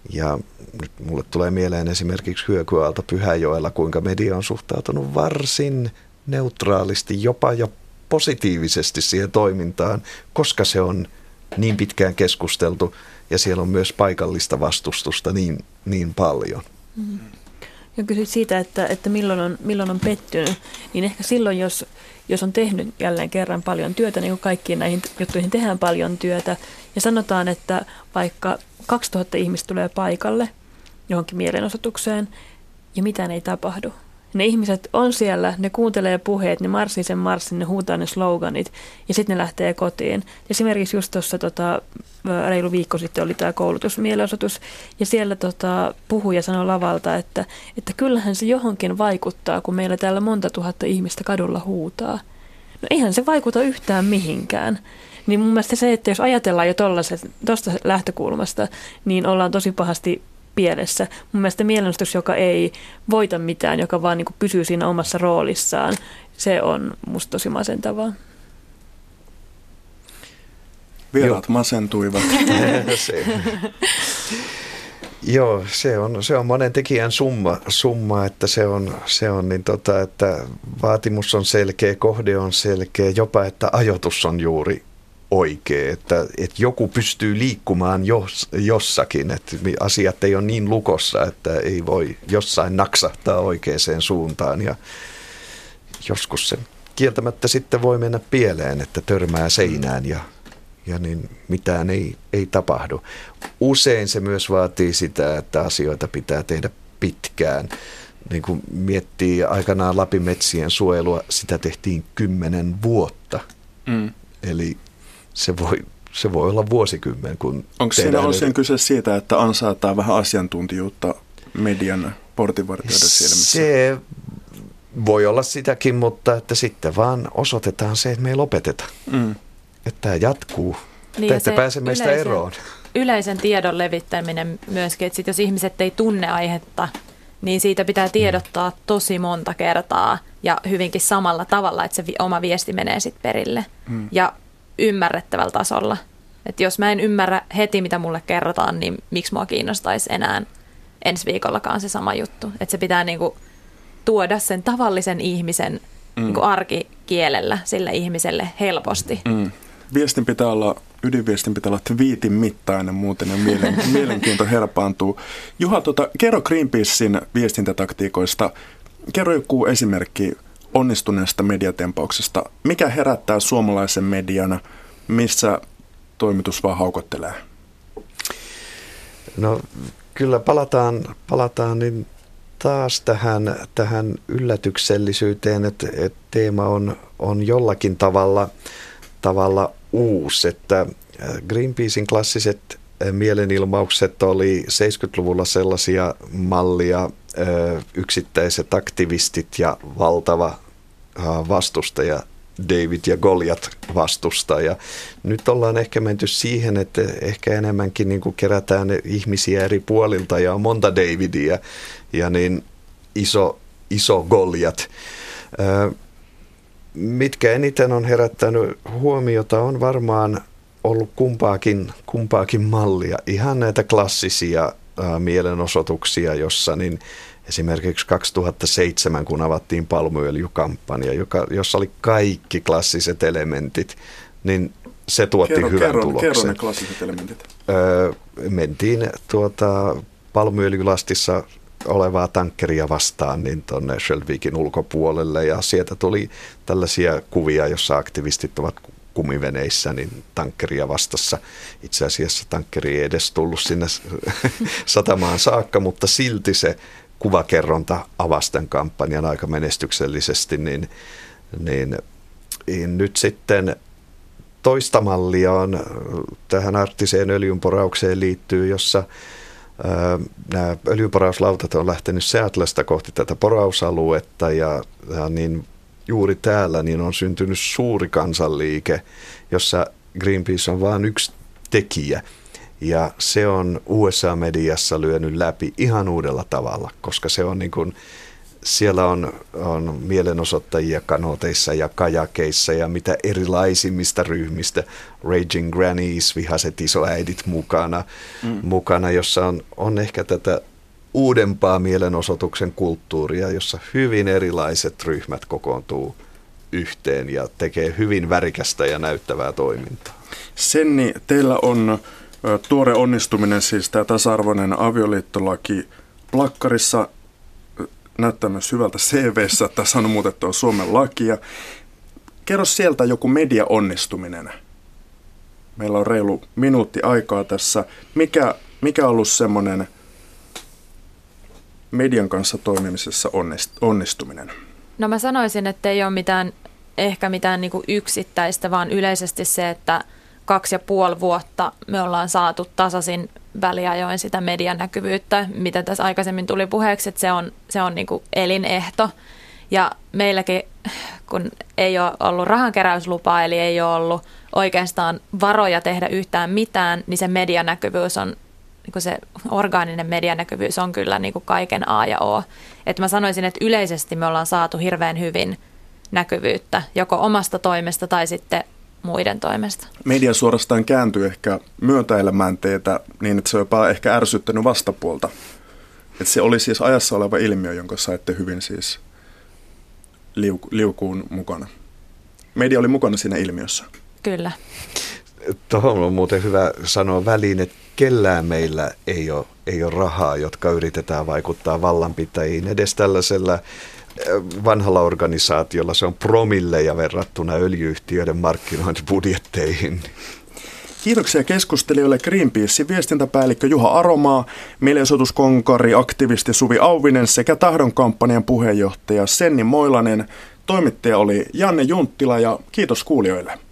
Ja nyt mulle tulee mieleen esimerkiksi Hyökyalta Pyhäjoella, kuinka media on suhtautunut varsin neutraalisti, jopa jo positiivisesti siihen toimintaan, koska se on niin pitkään keskusteltu ja siellä on myös paikallista vastustusta niin, niin paljon. Ja kysyt siitä, että, että milloin, on, milloin on pettynyt, niin ehkä silloin, jos, jos on tehnyt jälleen kerran paljon työtä, niin kuin kaikkiin näihin juttuihin tehdään paljon työtä, ja sanotaan, että vaikka 2000 ihmistä tulee paikalle johonkin mielenosoitukseen, ja mitään ei tapahdu, ne ihmiset on siellä, ne kuuntelee puheet, ne marssii sen marssin, ne huutaa ne sloganit ja sitten ne lähtee kotiin. Esimerkiksi just tuossa tota, reilu viikko sitten oli tämä koulutusmielenosoitus ja siellä tota, puhuja sanoi lavalta, että, että kyllähän se johonkin vaikuttaa, kun meillä täällä monta tuhatta ihmistä kadulla huutaa. No eihän se vaikuta yhtään mihinkään. Niin mun mielestä se, että jos ajatellaan jo tuosta lähtökulmasta, niin ollaan tosi pahasti pielessä. Mun mielestä mielenostus, joka ei voita mitään, joka vaan niin pysyy siinä omassa roolissaan, se on musta tosi masentavaa. Vieraat masentuivat. (laughs) se. Joo, se on, se on monen tekijän summa, summa että se on, se on niin tota, että vaatimus on selkeä, kohde on selkeä, jopa että ajoitus on juuri oikea, että, että joku pystyy liikkumaan jos, jossakin, että asiat ei ole niin lukossa, että ei voi jossain naksahtaa oikeaan suuntaan ja joskus se kieltämättä sitten voi mennä pieleen, että törmää seinään ja, ja niin mitään ei, ei tapahdu. Usein se myös vaatii sitä, että asioita pitää tehdä pitkään. Niin kuin miettii aikanaan Lapimetsien suojelua, sitä tehtiin kymmenen vuotta. Mm. Eli se voi, se voi olla vuosikymmen. Kun Onko siinä osin kyse siitä, että ansaataan vähän asiantuntijuutta median portinvartijoiden silmissä? Se voi olla sitäkin, mutta että sitten vaan osoitetaan se, että me ei lopeteta. Mm. Että tämä jatkuu, Niin, Te ette pääse meistä yleisen, eroon. Yleisen tiedon levittäminen myöskin, että sit jos ihmiset ei tunne aihetta, niin siitä pitää tiedottaa tosi monta kertaa ja hyvinkin samalla tavalla, että se oma viesti menee sitten perille. Mm. Ja ymmärrettävällä tasolla. Että jos mä en ymmärrä heti, mitä mulle kerrotaan, niin miksi mua kiinnostaisi enää ensi viikollakaan se sama juttu. Että se pitää niinku tuoda sen tavallisen ihmisen mm. niinku arkikielellä sille ihmiselle helposti. Mm. Viestin pitää olla, ydinviestin pitää olla twiitin mittainen, muuten ja mielen, (laughs) mielenkiinto herpaantuu. Juha, tota, kerro Greenpeacein viestintätaktiikoista. Kerro joku esimerkki onnistuneesta mediatempauksesta. Mikä herättää suomalaisen median, missä toimitus vaan haukottelee? No kyllä palataan, palataan niin taas tähän, tähän yllätyksellisyyteen, että, että teema on, on jollakin tavalla, tavalla uusi. Että äh, Greenpeacein klassiset äh, mielenilmaukset oli 70-luvulla sellaisia mallia, äh, yksittäiset aktivistit ja valtava vastustaja David ja Goliat vastusta. Ja nyt ollaan ehkä menty siihen, että ehkä enemmänkin niin kuin kerätään ihmisiä eri puolilta ja on monta Davidia ja niin iso, iso Goliat. Mitkä eniten on herättänyt huomiota on varmaan ollut kumpaakin, kumpaakin mallia. Ihan näitä klassisia mielenosoituksia, jossa niin esimerkiksi 2007, kun avattiin palmuöljykampanja, joka, jossa oli kaikki klassiset elementit, niin se tuotti kerro, hyvän kerro, tuloksen. Kerro ne klassiset elementit. Öö, mentiin tuota, palmuöljylastissa olevaa tankkeria vastaan niin tuonne Shelvikin ulkopuolelle ja sieltä tuli tällaisia kuvia, jossa aktivistit ovat kumiveneissä, niin tankkeria vastassa. Itse asiassa tankkeri ei edes tullut sinne (laughs) satamaan saakka, mutta silti se kuvakerronta avasten kampanjan aika menestyksellisesti, niin, niin, niin nyt sitten toista mallia on tähän arktiseen öljynporaukseen liittyy, jossa ää, nämä öljynporauslautat on lähtenyt Seatlesta kohti tätä porausaluetta ja, ja niin juuri täällä niin on syntynyt suuri kansanliike, jossa Greenpeace on vain yksi tekijä – ja se on USA-mediassa lyönyt läpi ihan uudella tavalla, koska se on niin kuin, siellä on, on mielenosoittajia kanoteissa ja kajakeissa ja mitä erilaisimmista ryhmistä. Raging Grannies, vihaset isoäidit mukana, mm. mukana jossa on, on ehkä tätä uudempaa mielenosoituksen kulttuuria, jossa hyvin erilaiset ryhmät kokoontuu yhteen ja tekee hyvin värikästä ja näyttävää toimintaa. Senni, teillä on tuore onnistuminen, siis tämä tasa-arvoinen avioliittolaki plakkarissa näyttää myös hyvältä CVssä, että tässä on muutettu Suomen lakia. Kerro sieltä joku media onnistuminen. Meillä on reilu minuutti aikaa tässä. Mikä, mikä on ollut semmoinen median kanssa toimimisessa onnistuminen? No mä sanoisin, että ei ole mitään, ehkä mitään niin yksittäistä, vaan yleisesti se, että – kaksi ja puoli vuotta me ollaan saatu tasaisin väliajoin sitä median näkyvyyttä, mitä tässä aikaisemmin tuli puheeksi, että se on, se on niin kuin elinehto. Ja meilläkin, kun ei ole ollut rahankeräyslupaa, eli ei ole ollut oikeastaan varoja tehdä yhtään mitään, niin se medianäkyvyys on, niin se orgaaninen medianäkyvyys on kyllä niin kuin kaiken A ja O. Et mä sanoisin, että yleisesti me ollaan saatu hirveän hyvin näkyvyyttä, joko omasta toimesta tai sitten muiden toimesta. Media suorastaan kääntyy ehkä myötäilemään teitä niin, että se on jopa ehkä ärsyttänyt vastapuolta. Että se oli siis ajassa oleva ilmiö, jonka saitte hyvin siis liuku, liukuun mukana. Media oli mukana siinä ilmiössä. Kyllä. Tuohon on muuten hyvä sanoa väliin, että kellään meillä ei ole, ei ole rahaa, jotka yritetään vaikuttaa vallanpitäjiin edes tällaisella vanhalla organisaatiolla se on promilleja verrattuna öljyyhtiöiden markkinointibudjetteihin. Kiitoksia keskustelijoille Greenpeacein viestintäpäällikkö Juha Aromaa, mielenosoituskonkari, aktivisti Suvi Auvinen sekä Tahdon kampanjan puheenjohtaja Senni Moilanen. Toimittaja oli Janne Junttila ja kiitos kuulijoille.